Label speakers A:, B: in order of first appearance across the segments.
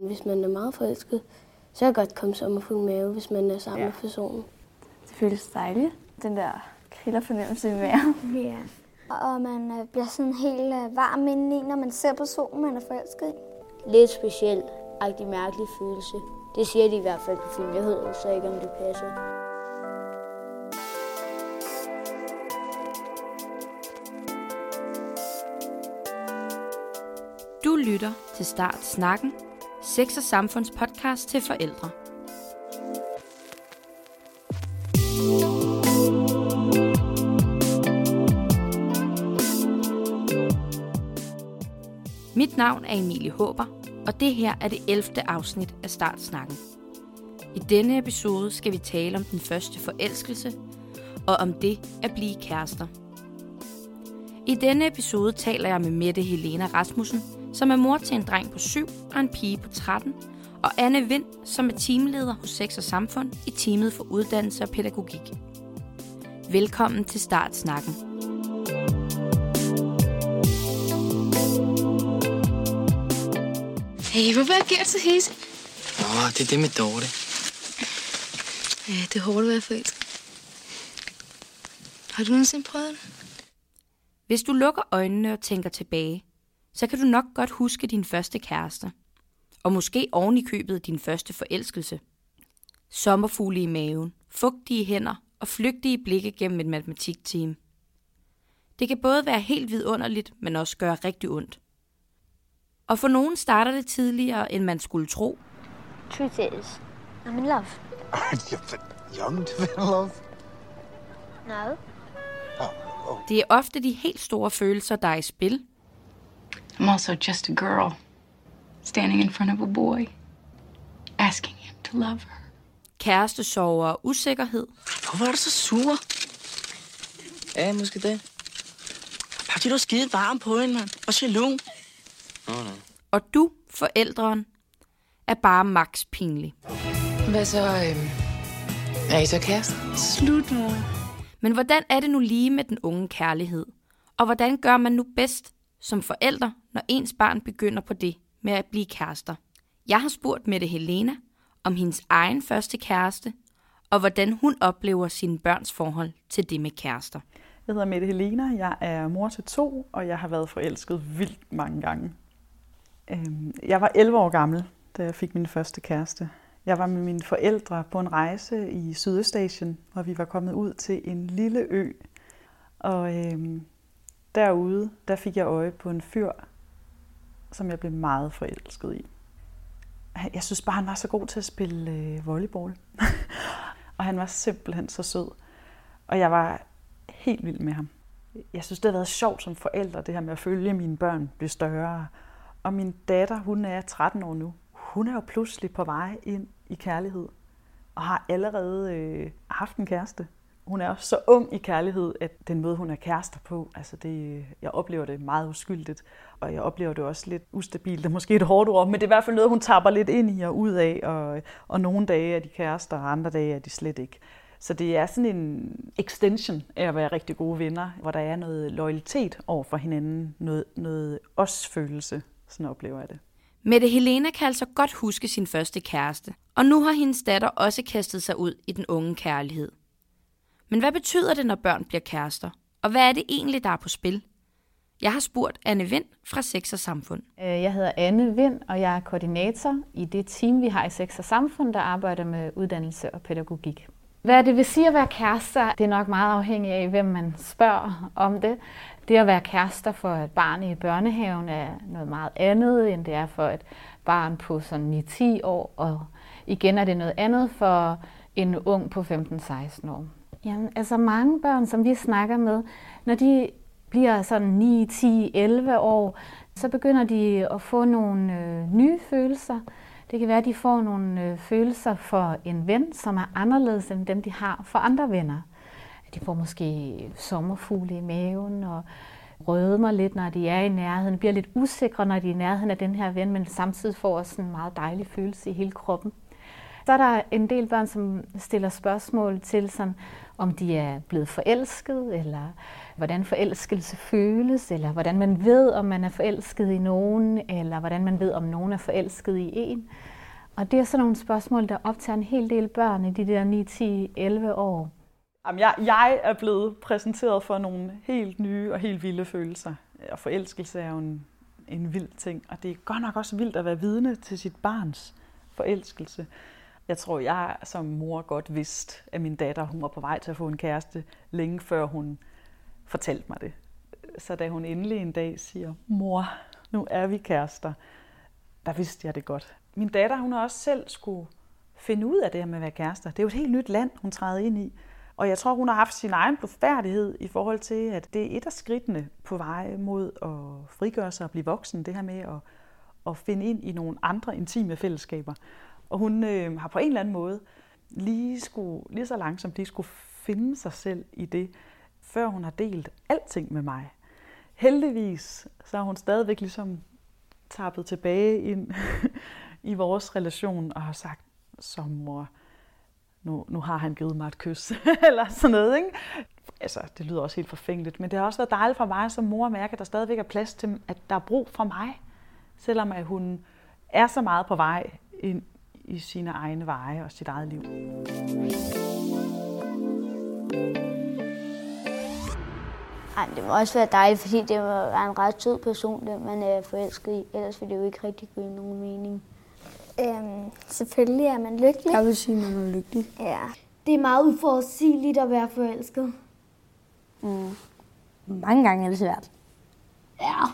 A: Hvis man er meget forelsket, så kan det godt komme sommerfugl mave, hvis man er sammen ja. med personen.
B: Det føles dejligt, den der krillerfornemmelse i maven.
C: Ja. Og man øh, bliver sådan helt øh, varm indeni, når man ser personen, man er forelsket i.
D: Lidt specielt, rigtig mærkelig følelse. Det siger de i hvert fald på film. Jeg ved så ikke, om det passer.
E: Du lytter til Start Snakken, Sex og Samfunds podcast til forældre. Mit navn er Emilie Håber, og det her er det 11. afsnit af Startsnakken. I denne episode skal vi tale om den første forelskelse, og om det at blive kærester. I denne episode taler jeg med Mette Helena Rasmussen, som er mor til en dreng på 7 og en pige på 13, og Anne Vind, som er teamleder hos Sex og Samfund i teamet for uddannelse og pædagogik. Velkommen til Startsnakken.
F: Hey, hvor er Gert så hisse?
G: Åh, det er det med Dorte.
F: Ja, det er hårdt at være forelsket. Har du nogensinde prøvet det?
E: Hvis du lukker øjnene og tænker tilbage, så kan du nok godt huske din første kæreste. Og måske oven i købet din første forelskelse. Sommerfugle i maven, fugtige hænder og flygtige blikke gennem et matematikteam. Det kan både være helt vidunderligt, men også gøre rigtig ondt. Og for nogen starter det tidligere, end man skulle tro.
C: Truth is, I'm in love.
H: You're but young to be in love.
C: No.
E: Det er ofte de helt store følelser, der er i spil,
F: I'm also just a girl standing in front of a boy, asking him to love her.
E: kærestesorger og usikkerhed,
G: Hvorfor er du så sur? Ja, måske det. Bare fordi du er skide varm på hende, mand. Og jaloux. Nå, nå.
E: og du, forældren, er bare max pinlig.
I: Hvad så? Øh, er I så kærester?
F: Slut, mor.
E: Men hvordan er det nu lige med den unge kærlighed? Og hvordan gør man nu bedst som forældre, når ens barn begynder på det med at blive kærester? Jeg har spurgt Mette Helena om hendes egen første kæreste, og hvordan hun oplever sine børns forhold til det med kærester.
J: Jeg hedder Mette Helena, jeg er mor til to, og jeg har været forelsket vildt mange gange. Øhm, jeg var 11 år gammel, da jeg fik min første kæreste. Jeg var med mine forældre på en rejse i Sydøstasien, hvor vi var kommet ud til en lille ø. Og øhm, derude, der fik jeg øje på en fyr, som jeg blev meget forelsket i. Jeg synes bare, han var så god til at spille øh, volleyball. og han var simpelthen så sød. Og jeg var helt vild med ham. Jeg synes, det har været sjovt som forælder, det her med at følge mine børn blive større. Og min datter, hun er 13 år nu. Hun er jo pludselig på vej ind i kærlighed. Og har allerede øh, haft en kæreste. Hun er så ung i kærlighed, at den måde, hun er kærester på, altså det, jeg oplever det meget uskyldigt. Og jeg oplever det også lidt ustabilt. Det måske et hårdt ord, men det er i hvert fald noget, hun tapper lidt ind i og ud af. Og, og nogle dage er de kærester, og andre dage er de slet ikke. Så det er sådan en extension af at være rigtig gode venner, hvor der er noget loyalitet over for hinanden, noget, noget os-følelse, sådan oplever jeg det.
E: Mette Helena kan altså godt huske sin første kæreste, og nu har hendes datter også kastet sig ud i den unge kærlighed. Men hvad betyder det, når børn bliver kærester? Og hvad er det egentlig, der er på spil? Jeg har spurgt Anne Vind fra Sex og Samfund.
K: Øh, jeg hedder Anne Vind, og jeg er koordinator i det team, vi har i Sex og Samfund, der arbejder med uddannelse og pædagogik. Hvad det vil sige at være kærester, det er nok meget afhængigt af, hvem man spørger om det. Det at være kærester for et barn i børnehaven er noget meget andet, end det er for et barn på sådan 9-10 år, og igen er det noget andet for en ung på 15-16 år. Jamen, altså mange børn, som vi snakker med, når de bliver sådan 9, 10, 11 år, så begynder de at få nogle øh, nye følelser. Det kan være, at de får nogle øh, følelser for en ven, som er anderledes end dem, de har for andre venner. De får måske sommerfugle i maven og rødmer lidt, når de er i nærheden. Bliver lidt usikre, når de er i nærheden af den her ven, men samtidig får også en meget dejlig følelse i hele kroppen. Så er der en del børn, som stiller spørgsmål til, sådan, om de er blevet forelsket, eller hvordan forelskelse føles, eller hvordan man ved, om man er forelsket i nogen, eller hvordan man ved, om nogen er forelsket i en. Og det er sådan nogle spørgsmål, der optager en hel del børn i de der 9, 10, 11 år.
J: Jamen, jeg, jeg er blevet præsenteret for nogle helt nye og helt vilde følelser. Og forelskelse er jo en, en vild ting, og det er godt nok også vildt at være vidne til sit barns forelskelse. Jeg tror, jeg som mor godt vidste, at min datter hun var på vej til at få en kæreste, længe før hun fortalte mig det. Så da hun endelig en dag siger, mor, nu er vi kærester, der vidste jeg det godt. Min datter, hun har også selv skulle finde ud af det her med at være kærester. Det er jo et helt nyt land, hun træder ind i. Og jeg tror, hun har haft sin egen blufærdighed i forhold til, at det er et af skridtene på vej mod at frigøre sig og blive voksen. Det her med at, at finde ind i nogle andre intime fællesskaber. Og hun øh, har på en eller anden måde lige, skulle, lige så langsomt lige skulle finde sig selv i det, før hun har delt alting med mig. Heldigvis så har hun stadigvæk ligesom tappet tilbage ind i vores relation og har sagt, som mor, nu, nu har han givet mig et kys, eller sådan noget. Ikke? Altså, det lyder også helt forfængeligt, men det har også været dejligt for mig som mor at mærke, at der stadigvæk er plads til, at der er brug for mig, selvom at hun er så meget på vej ind i sine egne veje og sit eget liv.
D: Ej, det må også være dejligt, fordi det være en ret sød person, den man er forelsket i. Ellers ville det jo ikke rigtig give nogen mening.
C: Øhm, selvfølgelig er man lykkelig.
A: Jeg vil sige, at man er lykkelig.
C: Ja.
L: Det er meget uforudsigeligt at være forelsket.
D: Mm. Mange gange er det svært.
L: Ja.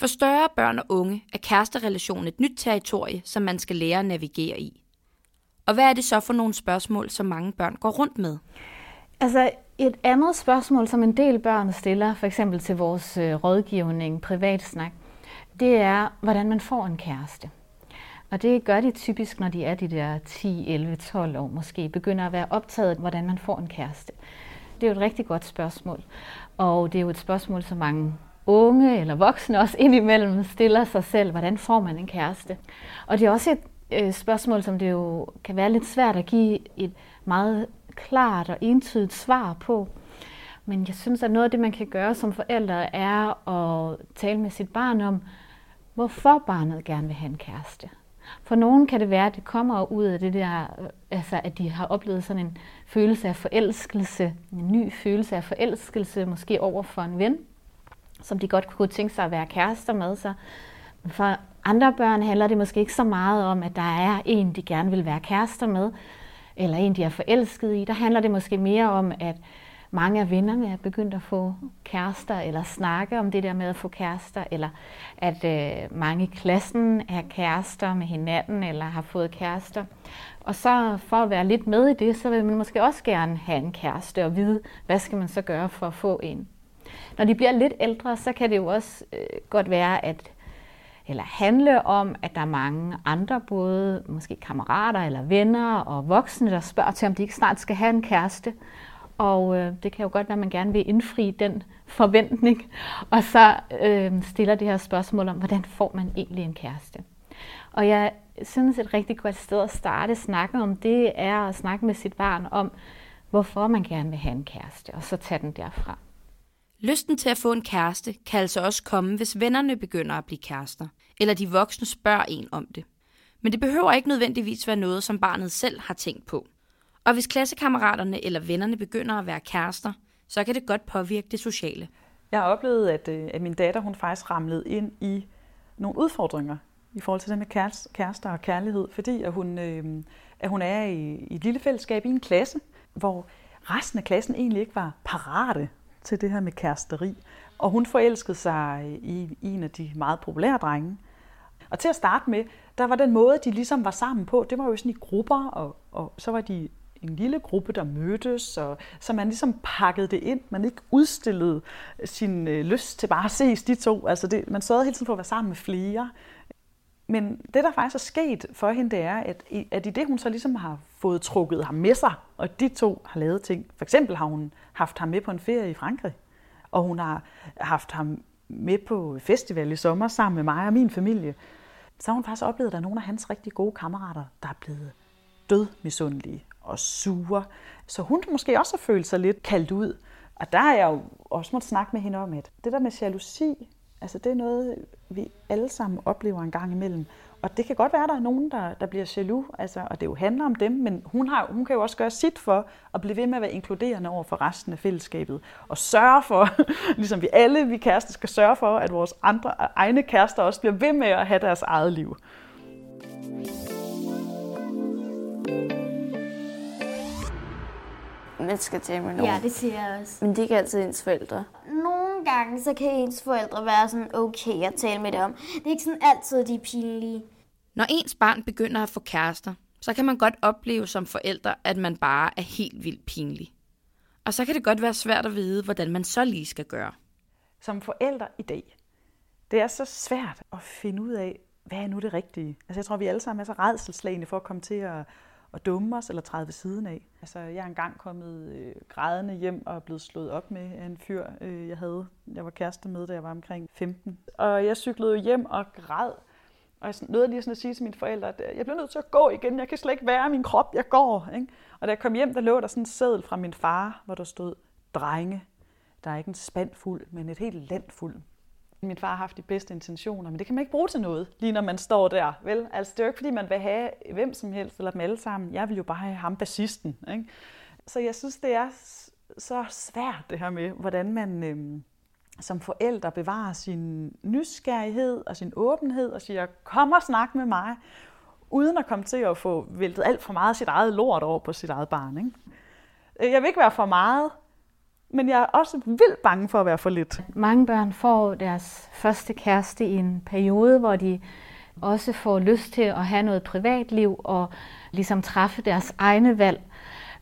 E: For større børn og unge er kæresterelationen et nyt territorie, som man skal lære at navigere i. Og hvad er det så for nogle spørgsmål, som mange børn går rundt med?
K: Altså et andet spørgsmål, som en del børn stiller, for eksempel til vores øh, rådgivning, privatsnak, det er, hvordan man får en kæreste. Og det gør de typisk, når de er de der 10, 11, 12 år måske, begynder at være optaget af, hvordan man får en kæreste. Det er jo et rigtig godt spørgsmål. Og det er jo et spørgsmål, som mange unge eller voksne også indimellem stiller sig selv, hvordan får man en kæreste? Og det er også et øh, spørgsmål, som det jo kan være lidt svært at give et meget klart og entydigt svar på. Men jeg synes, at noget af det, man kan gøre som forældre, er at tale med sit barn om, hvorfor barnet gerne vil have en kæreste. For nogen kan det være, at det kommer ud af det der, øh, altså at de har oplevet sådan en følelse af forelskelse, en ny følelse af forelskelse, måske over for en ven, som de godt kunne tænke sig at være kærester med Så For andre børn handler det måske ikke så meget om, at der er en, de gerne vil være kærester med, eller en, de er forelsket i. Der handler det måske mere om, at mange af vennerne er begyndt at få kærester, eller snakke om det der med at få kærester, eller at øh, mange i klassen er kærester med hinanden, eller har fået kærester. Og så for at være lidt med i det, så vil man måske også gerne have en kæreste, og vide, hvad skal man så gøre for at få en. Når de bliver lidt ældre, så kan det jo også øh, godt være, at eller handle om, at der er mange andre, både måske kammerater eller venner og voksne, der spørger til, om de ikke snart skal have en kæreste. Og øh, det kan jo godt være, at man gerne vil indfri den forventning, og så øh, stiller det her spørgsmål om, hvordan får man egentlig en kæreste? Og jeg synes, et rigtig godt sted at starte snakken om det, er at snakke med sit barn om, hvorfor man gerne vil have en kæreste, og så tage den derfra.
E: Lysten til at få en kæreste kan altså også komme, hvis vennerne begynder at blive kærester, eller de voksne spørger en om det. Men det behøver ikke nødvendigvis være noget, som barnet selv har tænkt på. Og hvis klassekammeraterne eller vennerne begynder at være kærester, så kan det godt påvirke det sociale.
J: Jeg har oplevet, at, øh, at min datter hun faktisk ramlede ind i nogle udfordringer i forhold til det med kærester og kærlighed, fordi at hun, øh, at hun er i, i et lille fællesskab i en klasse, hvor resten af klassen egentlig ikke var parate til det her med kæresteri. Og hun forelskede sig i, i en af de meget populære drenge. Og til at starte med, der var den måde, de ligesom var sammen på, det var jo sådan i grupper, og, og så var de en lille gruppe, der mødtes, og, så man ligesom pakkede det ind. Man ikke udstillede sin øh, lyst til bare at ses de to. Altså det, man sørgede hele tiden for at være sammen med flere. Men det, der faktisk er sket for hende, det er, at, at i det, hun så ligesom har fået trukket ham med sig, og de to har lavet ting. For eksempel har hun haft ham med på en ferie i Frankrig, og hun har haft ham med på festival i sommer sammen med mig og min familie. Så har hun faktisk oplevet, at der er nogle af hans rigtig gode kammerater, der er blevet død misundelige og sure. Så hun måske også har følt sig lidt kaldt ud. Og der er jeg jo også måtte snakke med hende om, at det der med jalousi, altså det er noget, vi alle sammen oplever en gang imellem. Og det kan godt være, at der er nogen, der, der bliver jaloux, altså, og det jo handler om dem, men hun, har, hun kan jo også gøre sit for at blive ved med at være inkluderende over for resten af fællesskabet, og sørge for, ligesom vi alle, vi kærester, skal sørge for, at vores andre, egne kærester også bliver ved med at have deres eget liv.
B: Man skal tale med nogen.
L: Ja, det siger jeg også.
B: Men det er ikke altid ens forældre.
L: Nogle gange, så kan ens forældre være sådan okay at tale med det om. Det er ikke sådan altid, de er pinlige.
E: Når ens barn begynder at få kærester, så kan man godt opleve som forældre, at man bare er helt vildt pinlig. Og så kan det godt være svært at vide, hvordan man så lige skal gøre.
J: Som forældre i dag, det er så svært at finde ud af, hvad er nu det rigtige? Altså jeg tror, vi alle sammen er så redselslagende for at komme til at, at dumme os eller træde ved siden af. Altså jeg er engang kommet øh, grædende hjem og er blevet slået op med af en fyr, øh, jeg havde. Jeg var kæreste med, da jeg var omkring 15. Og jeg cyklede hjem og græd. Og jeg nåede lige sådan at sige til mine forældre, at øh, jeg bliver nødt til at gå igen. Jeg kan slet ikke være i min krop. Jeg går. Ikke? Og da jeg kom hjem, der lå der sådan en seddel fra min far, hvor der stod, drenge, der er ikke en spand fuld, men et helt land fuld. Min far har haft de bedste intentioner, men det kan man ikke bruge til noget, lige når man står der. Vel? Altså, det er jo ikke, fordi man vil have hvem som helst, eller dem alle sammen. Jeg vil jo bare have ham bassisten. Ikke? Så jeg synes, det er så svært, det her med, hvordan man øhm, som forældre bevarer sin nysgerrighed og sin åbenhed og siger, kom og snak med mig, uden at komme til at få væltet alt for meget af sit eget lort over på sit eget barn. Ikke? Øh, jeg vil ikke være for meget, men jeg er også vildt bange for at være for lidt.
K: Mange børn får deres første kæreste i en periode, hvor de også får lyst til at have noget privatliv og ligesom træffe deres egne valg.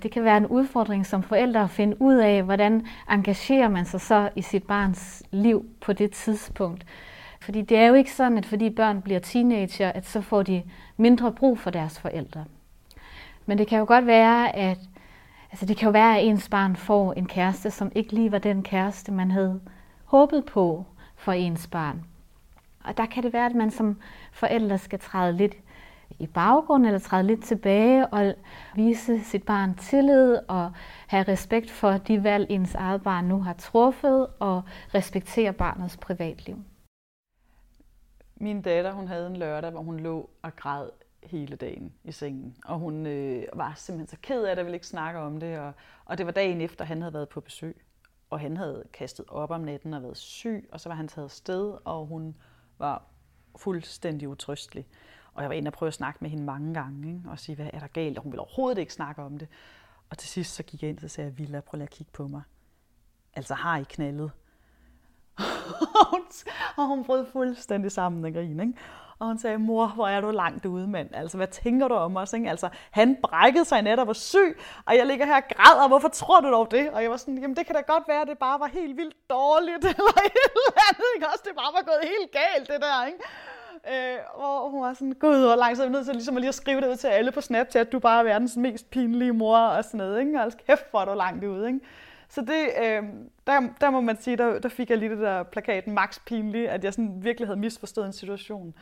K: Det kan være en udfordring som forældre at finde ud af, hvordan engagerer man sig så i sit barns liv på det tidspunkt. Fordi det er jo ikke sådan, at fordi børn bliver teenager, at så får de mindre brug for deres forældre. Men det kan jo godt være, at Altså det kan jo være, at ens barn får en kæreste, som ikke lige var den kæreste, man havde håbet på for ens barn. Og der kan det være, at man som forældre skal træde lidt i baggrund eller træde lidt tilbage og vise sit barn tillid og have respekt for de valg, ens eget barn nu har truffet og respektere barnets privatliv.
J: Min datter hun havde en lørdag, hvor hun lå og græd hele dagen i sengen. Og hun øh, var simpelthen så ked af det, ville ikke snakke om det. Og, og det var dagen efter, han havde været på besøg. Og han havde kastet op om natten og været syg, og så var han taget sted, og hun var fuldstændig utrystelig. Og jeg var inde og prøve at snakke med hende mange gange, ikke? og sige, hvad er der galt? Og hun ville overhovedet ikke snakke om det. Og til sidst så gik jeg ind og sagde, Villa, prøv lige at kigge på mig. Altså, har I knaldet? og hun brød fuldstændig sammen af grin, ikke? Og hun sagde, mor, hvor er du langt ude, mand. Altså, hvad tænker du om os? Ikke? Altså, han brækkede sig net og var syg, og jeg ligger her og græder. Hvorfor tror du dog det? Og jeg var sådan, jamen det kan da godt være, at det bare var helt vildt dårligt, eller et eller andet, ikke? Også det bare var gået helt galt, det der, ikke? Øh, og hun var sådan, gud, hvor langt, så jeg nødt til ligesom at lige at skrive det ud til alle på Snapchat, at du bare er verdens mest pinlige mor og sådan noget, ikke? Altså, kæft, hvor er du langt ude, ikke? Så det, øh, der, der må man sige, der, der fik jeg lige det der plakaten max pinlig, at jeg sådan virkelig havde misforstået en situation.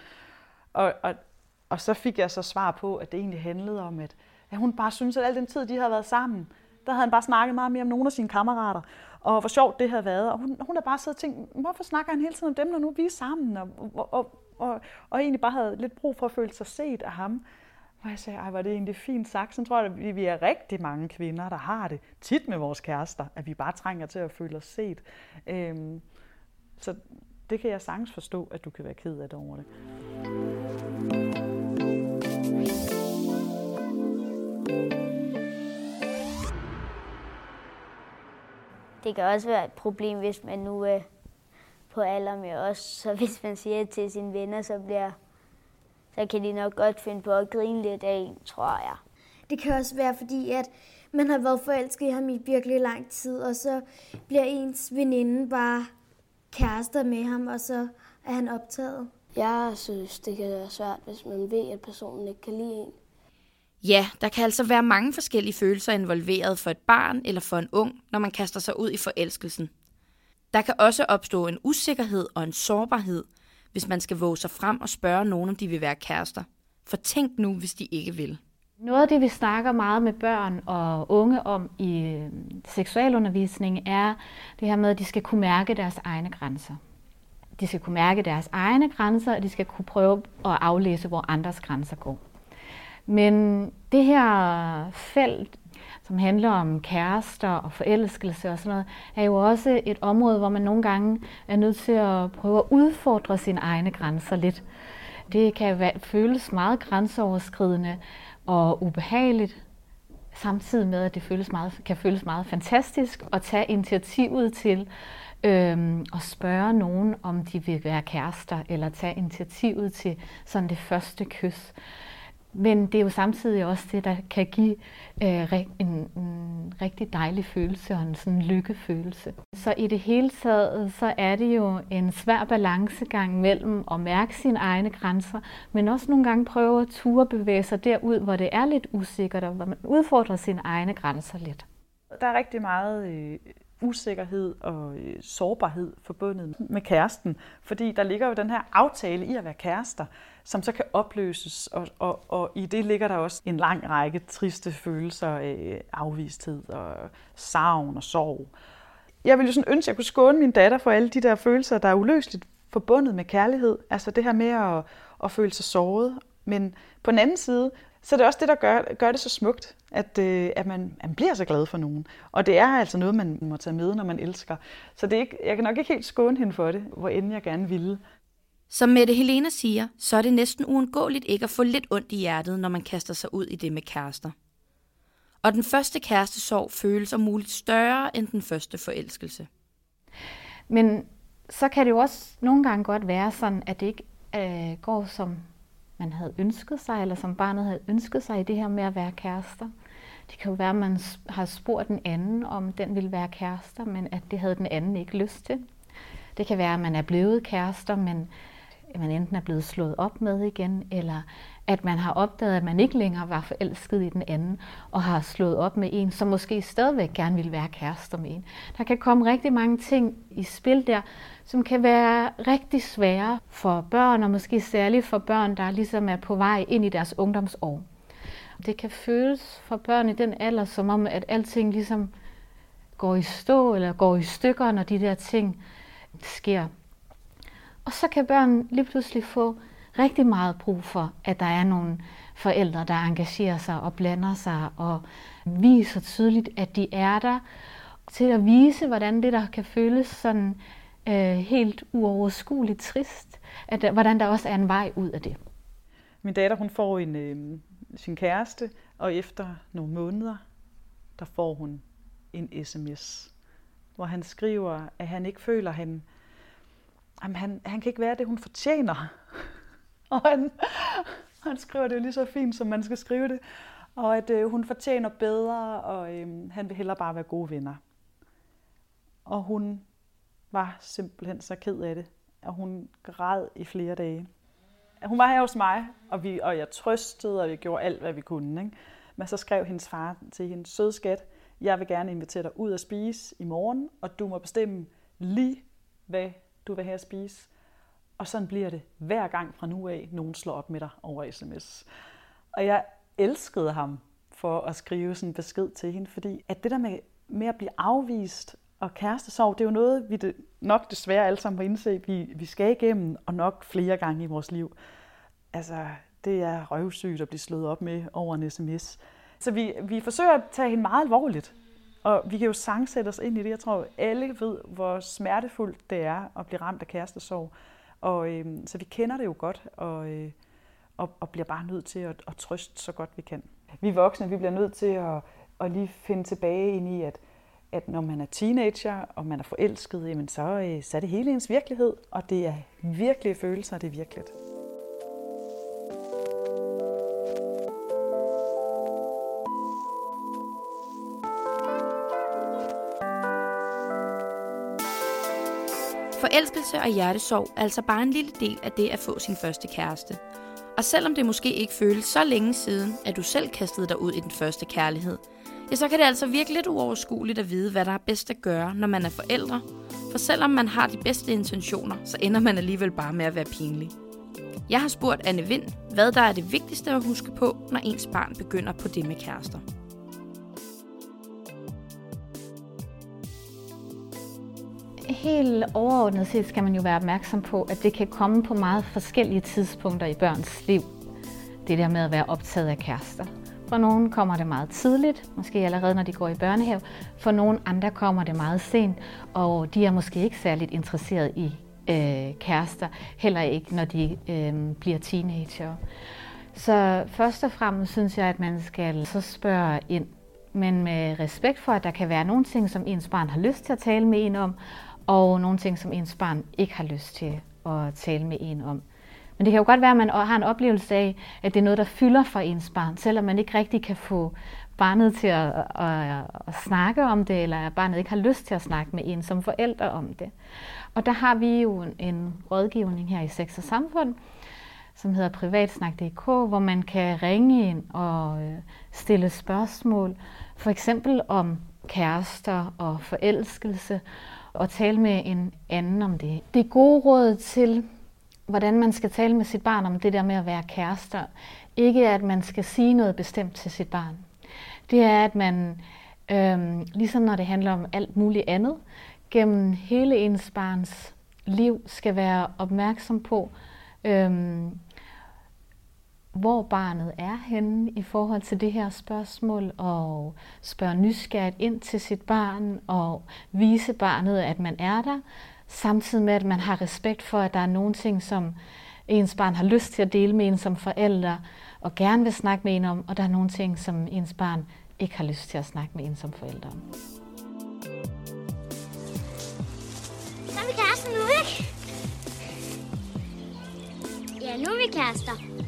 J: Og, og, og så fik jeg så svar på, at det egentlig handlede om, at, at hun bare synes, at al den tid, de havde været sammen, der havde han bare snakket meget mere om nogle af sine kammerater, og hvor sjovt det havde været. Og hun, hun har bare siddet og tænkt, hvorfor snakker han hele tiden om dem, når nu vi er sammen? Og, og, og, og, og egentlig bare havde lidt brug for at føle sig set af ham. Og jeg sagde, ej, var det egentlig fint sagt. Så tror jeg, at vi er rigtig mange kvinder, der har det tit med vores kærester, at vi bare trænger til at føle os set. Øhm, så det kan jeg sagtens forstå, at du kan være ked af det over det.
D: Det kan også være et problem, hvis man nu er på alder med os. Så hvis man siger til sine venner, så bliver så kan de nok godt finde på at grine lidt af en, tror jeg.
L: Det kan også være, fordi at man har været forelsket i ham i virkelig lang tid, og så bliver ens veninde bare kærester med ham, og så er han optaget.
A: Jeg synes, det kan være svært, hvis man ved, at personen ikke kan lide en.
E: Ja, der kan altså være mange forskellige følelser involveret for et barn eller for en ung, når man kaster sig ud i forelskelsen. Der kan også opstå en usikkerhed og en sårbarhed, hvis man skal våge sig frem og spørge nogen, om de vil være kærester. For tænk nu, hvis de ikke vil.
K: Noget af det, vi snakker meget med børn og unge om i øh, seksualundervisning, er det her med, at de skal kunne mærke deres egne grænser. De skal kunne mærke deres egne grænser, og de skal kunne prøve at aflæse, hvor andres grænser går. Men det her felt, som handler om kærester og forelskelse og sådan noget, er jo også et område, hvor man nogle gange er nødt til at prøve at udfordre sine egne grænser lidt. Det kan føles meget grænseoverskridende og ubehageligt, samtidig med, at det føles meget, kan føles meget fantastisk at tage initiativet til øhm, at spørge nogen, om de vil være kærester, eller tage initiativet til sådan det første kys. Men det er jo samtidig også det, der kan give øh, en, en rigtig dejlig følelse og en sådan lykkefølelse. Så i det hele taget, så er det jo en svær balancegang mellem at mærke sine egne grænser, men også nogle gange prøve at ture bevæge sig derud, hvor det er lidt usikkert, og hvor man udfordrer sine egne grænser lidt.
J: Der er rigtig meget øh, usikkerhed og øh, sårbarhed forbundet med kæresten, fordi der ligger jo den her aftale i at være kærester, som så kan opløses, og, og, og i det ligger der også en lang række triste følelser af øh, afvisthed og savn og sorg. Jeg ville jo sådan ønske, at jeg kunne skåne min datter for alle de der følelser, der er uløseligt forbundet med kærlighed. Altså det her med at, at føle sig såret. Men på den anden side, så det er også det, der gør, gør det så smukt, at, øh, at man, man bliver så glad for nogen. Og det er altså noget, man må tage med, når man elsker. Så det er ikke, jeg kan nok ikke helt skåne hende for det, hvor end jeg gerne ville.
E: Som Mette Helena siger, så er det næsten uundgåeligt ikke at få lidt ondt i hjertet, når man kaster sig ud i det med kærester. Og den første kærestesorg føles om muligt større end den første forelskelse.
K: Men så kan det jo også nogle gange godt være sådan, at det ikke øh, går som man havde ønsket sig, eller som barnet havde ønsket sig i det her med at være kærester. Det kan jo være, at man har spurgt den anden, om den ville være kærester, men at det havde den anden ikke lyst til. Det kan være, at man er blevet kærester, men man enten er blevet slået op med igen, eller at man har opdaget, at man ikke længere var forelsket i den anden, og har slået op med en, som måske stadigvæk gerne vil være kærester med en. Der kan komme rigtig mange ting i spil der, som kan være rigtig svære for børn, og måske særligt for børn, der ligesom er på vej ind i deres ungdomsår. Det kan føles for børn i den alder, som om, at alting ligesom går i stå, eller går i stykker, når de der ting sker. Og så kan børn lige pludselig få rigtig meget brug for, at der er nogle forældre, der engagerer sig og blander sig og viser tydeligt, at de er der, til at vise, hvordan det der kan føles sådan øh, helt uoverskueligt trist, at der, hvordan der også er en vej ud af det.
J: Min datter hun får en, øh, sin kæreste, og efter nogle måneder, der får hun en sms, hvor han skriver, at han ikke føler, at han, jamen, han, han kan ikke være det, hun fortjener og han, han skriver det jo lige så fint, som man skal skrive det. Og at øh, hun fortjener bedre, og øh, han vil hellere bare være gode venner. Og hun var simpelthen så ked af det, og hun græd i flere dage. Hun var her hos mig, og, vi, og jeg trøstede, og vi gjorde alt, hvad vi kunne. Ikke? Men så skrev hendes far til hende, sød skat, jeg vil gerne invitere dig ud at spise i morgen, og du må bestemme lige, hvad du vil have at spise. Og sådan bliver det hver gang fra nu af, nogen slår op med dig over sms. Og jeg elskede ham for at skrive sådan en besked til hende, fordi at det der med, med at blive afvist og kærestesorg, det er jo noget, vi det nok desværre alle sammen må indse, vi, vi skal igennem, og nok flere gange i vores liv. Altså, det er røvsygt at blive slået op med over en sms. Så vi, vi forsøger at tage hende meget alvorligt. Og vi kan jo sangsætte os ind i det. Jeg tror, alle ved, hvor smertefuldt det er at blive ramt af kærestesorg. Og, øh, så vi kender det jo godt, og, øh, og, og bliver bare nødt til at, at trøste så godt vi kan. Vi voksne, vi bliver nødt til at, at lige finde tilbage ind i, at, at når man er teenager, og man er forelsket, jamen så, øh, så er det hele ens virkelighed, og det er virkelige følelser, det er virkeligt.
E: Forelskelse og hjertesorg er altså bare en lille del af det at få sin første kæreste. Og selvom det måske ikke føles så længe siden, at du selv kastede dig ud i den første kærlighed, ja, så kan det altså virke lidt uoverskueligt at vide, hvad der er bedst at gøre, når man er forældre. For selvom man har de bedste intentioner, så ender man alligevel bare med at være pinlig. Jeg har spurgt Anne Vind, hvad der er det vigtigste at huske på, når ens barn begynder på det med kærester.
K: Helt overordnet set skal man jo være opmærksom på, at det kan komme på meget forskellige tidspunkter i børns liv. Det der med at være optaget af kærester. For nogle kommer det meget tidligt, måske allerede når de går i børnehave. For nogle andre kommer det meget sent, og de er måske ikke særligt interesseret i øh, kærester, heller ikke når de øh, bliver teenager. Så først og fremmest synes jeg, at man skal så spørge ind, men med respekt for, at der kan være nogle ting, som ens barn har lyst til at tale med en om, og nogle ting, som ens barn ikke har lyst til at tale med en om. Men det kan jo godt være, at man har en oplevelse af, at det er noget, der fylder for ens barn, selvom man ikke rigtig kan få barnet til at, at, at, at snakke om det, eller at barnet ikke har lyst til at snakke med en som forældre om det. Og der har vi jo en, en rådgivning her i Sex og Samfund, som hedder privatsnak.dk, hvor man kan ringe ind og øh, stille spørgsmål, for eksempel om kærester og forelskelse, og tale med en anden om det. Det gode råd til, hvordan man skal tale med sit barn om det der med at være kærester, ikke at man skal sige noget bestemt til sit barn. Det er, at man, øhm, ligesom når det handler om alt muligt andet, gennem hele ens barns liv skal være opmærksom på, øhm, hvor barnet er henne i forhold til det her spørgsmål, og spørge nysgerrigt ind til sit barn, og vise barnet, at man er der, samtidig med, at man har respekt for, at der er nogle ting, som ens barn har lyst til at dele med en som forælder, og gerne vil snakke med en om, og der er nogle ting, som ens barn ikke har lyst til at snakke med en som forælder om.
M: Så er vi kærester nu, ikke? Ja, nu er vi kærester.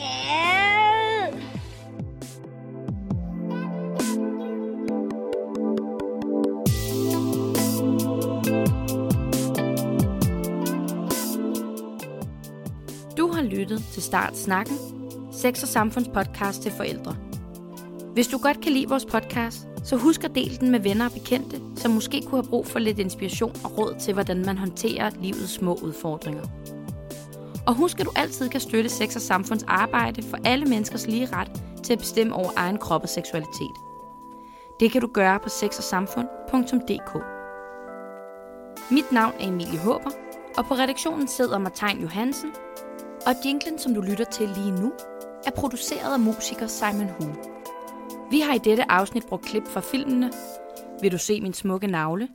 E: Du har lyttet til Start Snakken, Sex og Samfunds podcast til forældre. Hvis du godt kan lide vores podcast, så husk at dele den med venner og bekendte, som måske kunne have brug for lidt inspiration og råd til, hvordan man håndterer livets små udfordringer. Og husk, at du altid kan støtte Sex og Samfunds arbejde for alle menneskers lige ret til at bestemme over egen krop og seksualitet. Det kan du gøre på sexogsamfund.dk. Mit navn er Emilie Håber, og på redaktionen sidder Martin Johansen, og jinglen, som du lytter til lige nu, er produceret af musiker Simon Hu. Vi har i dette afsnit brugt klip fra filmene Vil du se min smukke navle?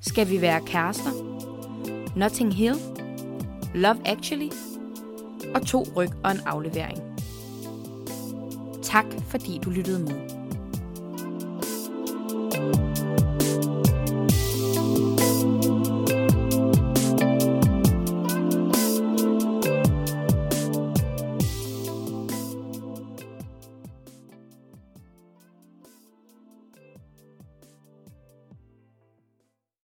E: Skal vi være kærester? Notting Hill? Love Actually? Og to ryg og en aflevering. Tak fordi du lyttede med. thank you